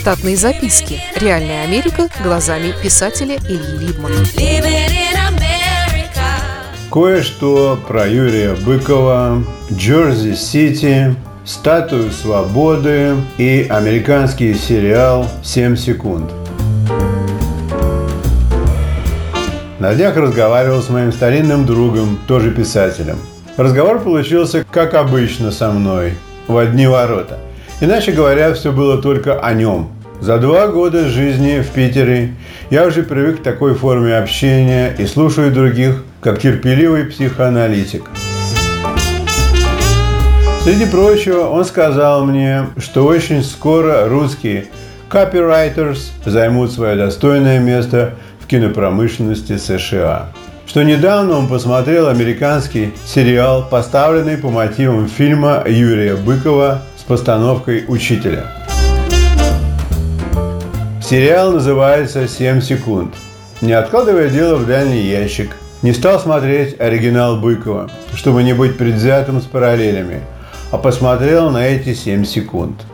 Штатные записки. Реальная Америка глазами писателя Ильи Либмана. Кое-что про Юрия Быкова, Джерси-Сити, статую свободы и американский сериал «7 секунд». На днях разговаривал с моим старинным другом, тоже писателем. Разговор получился, как обычно, со мной, в одни ворота. Иначе говоря, все было только о нем. За два года жизни в Питере я уже привык к такой форме общения и слушаю других, как терпеливый психоаналитик. Среди прочего, он сказал мне, что очень скоро русские copywriters займут свое достойное место кинопромышленности США. Что недавно он посмотрел американский сериал, поставленный по мотивам фильма Юрия Быкова постановкой «Учителя». Сериал называется «7 секунд». Не откладывая дело в дальний ящик, не стал смотреть оригинал Быкова, чтобы не быть предвзятым с параллелями, а посмотрел на эти 7 секунд –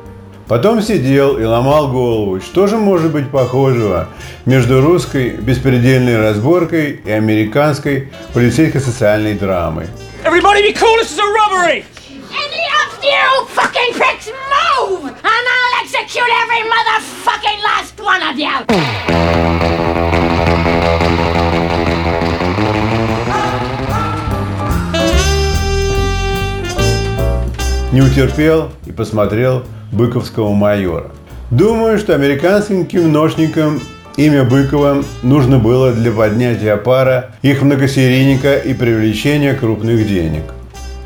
Потом сидел и ломал голову, что же может быть похожего между русской беспредельной разборкой и американской полицейско-социальной драмой. Everybody be cool, this is a robbery! You fucking pricks move, and I'll execute every motherfucking last one of you! Не утерпел и посмотрел быковского майора. Думаю, что американским киношникам имя Быкова нужно было для поднятия пара их многосерийника и привлечения крупных денег.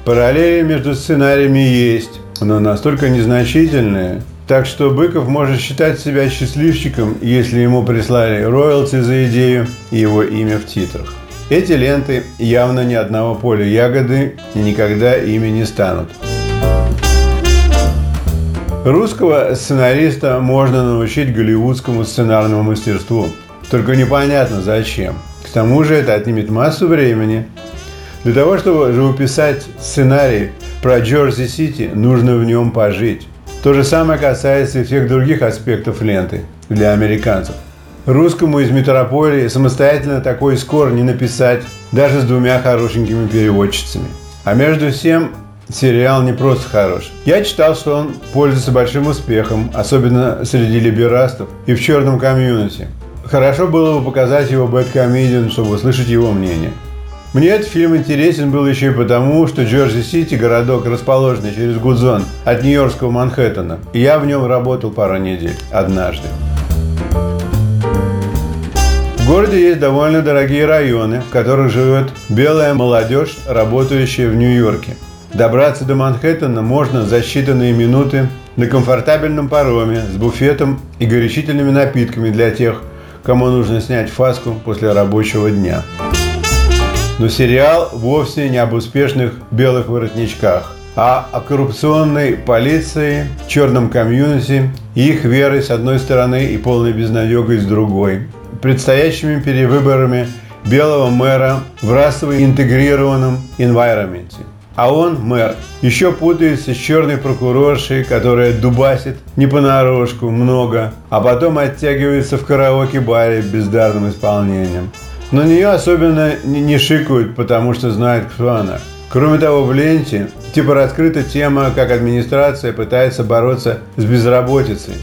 Параллели между сценариями есть, но настолько незначительные, так что Быков может считать себя счастливчиком, если ему прислали роялти за идею и его имя в титрах. Эти ленты явно ни одного поля ягоды никогда ими не станут. Русского сценариста можно научить голливудскому сценарному мастерству. Только непонятно зачем. К тому же это отнимет массу времени. Для того, чтобы живописать сценарий про Джорджи-Сити, нужно в нем пожить. То же самое касается и всех других аспектов ленты для американцев. Русскому из метрополии самостоятельно такой скор не написать, даже с двумя хорошенькими переводчицами. А между тем сериал не просто хорош. Я читал, что он пользуется большим успехом, особенно среди либерастов и в черном комьюнити. Хорошо было бы показать его Бэткомедиан, чтобы услышать его мнение. Мне этот фильм интересен был еще и потому, что Джорджи-Сити – городок, расположенный через Гудзон от Нью-Йоркского Манхэттена. И я в нем работал пару недель, однажды. В городе есть довольно дорогие районы, в которых живет белая молодежь, работающая в Нью-Йорке – Добраться до Манхэттена можно за считанные минуты на комфортабельном пароме с буфетом и горячительными напитками для тех, кому нужно снять фаску после рабочего дня. Но сериал вовсе не об успешных белых воротничках, а о коррупционной полиции, черном комьюнити их верой с одной стороны и полной безнадегой с другой, предстоящими перевыборами белого мэра в расово интегрированном environment. А он, мэр, еще путается с черной прокуроршей, которая дубасит не понарошку много, а потом оттягивается в караоке-баре бездарным исполнением. Но нее особенно не шикают, потому что знают, кто она. Кроме того, в ленте типа раскрыта тема, как администрация пытается бороться с безработицей.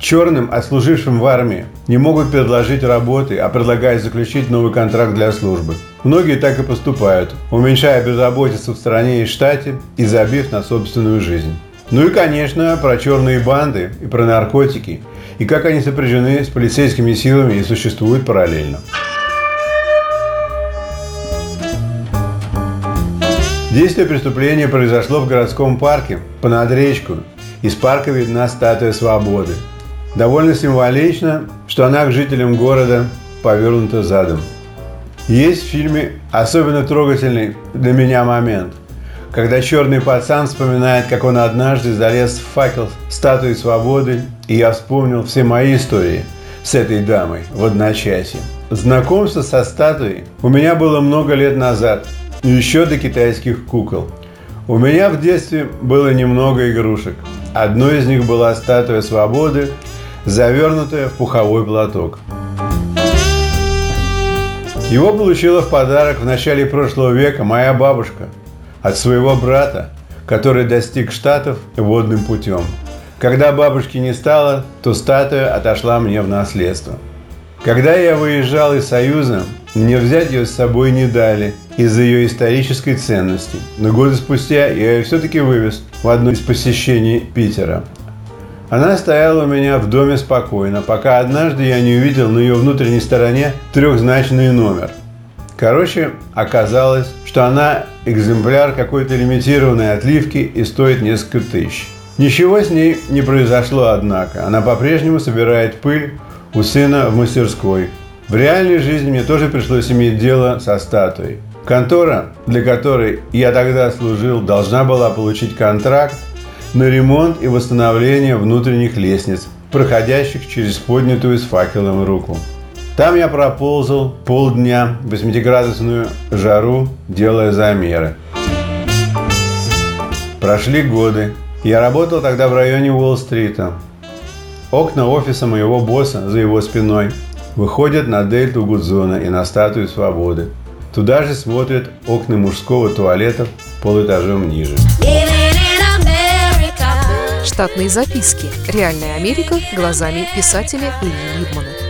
Черным, отслужившим в армии, не могут предложить работы, а предлагают заключить новый контракт для службы. Многие так и поступают, уменьшая безработицу в стране и штате и забив на собственную жизнь. Ну и, конечно, про черные банды и про наркотики, и как они сопряжены с полицейскими силами и существуют параллельно. Действие преступления произошло в городском парке понад речку. Из парка видна статуя свободы – Довольно символично, что она к жителям города повернута задом. Есть в фильме особенно трогательный для меня момент, когда черный пацан вспоминает, как он однажды залез в факел статуи свободы, и я вспомнил все мои истории с этой дамой в одночасье. Знакомство со статуей у меня было много лет назад, еще до китайских кукол. У меня в детстве было немного игрушек. Одной из них была статуя свободы, завернутое в пуховой платок. Его получила в подарок в начале прошлого века моя бабушка от своего брата, который достиг Штатов водным путем. Когда бабушки не стало, то статуя отошла мне в наследство. Когда я выезжал из Союза, мне взять ее с собой не дали из-за ее исторической ценности. Но годы спустя я ее все-таки вывез в одно из посещений Питера. Она стояла у меня в доме спокойно, пока однажды я не увидел на ее внутренней стороне трехзначный номер. Короче, оказалось, что она экземпляр какой-то лимитированной отливки и стоит несколько тысяч. Ничего с ней не произошло, однако. Она по-прежнему собирает пыль у сына в мастерской. В реальной жизни мне тоже пришлось иметь дело со статуей. Контора, для которой я тогда служил, должна была получить контракт на ремонт и восстановление внутренних лестниц, проходящих через поднятую с факелом руку. Там я проползал полдня в 8-градусную жару, делая замеры. Прошли годы. Я работал тогда в районе Уолл-стрита. Окна офиса моего босса за его спиной выходят на дельту Гудзона и на статую свободы. Туда же смотрят окна мужского туалета полуэтажом ниже. Штатные записки. Реальная Америка глазами писателя Ильи Либмана.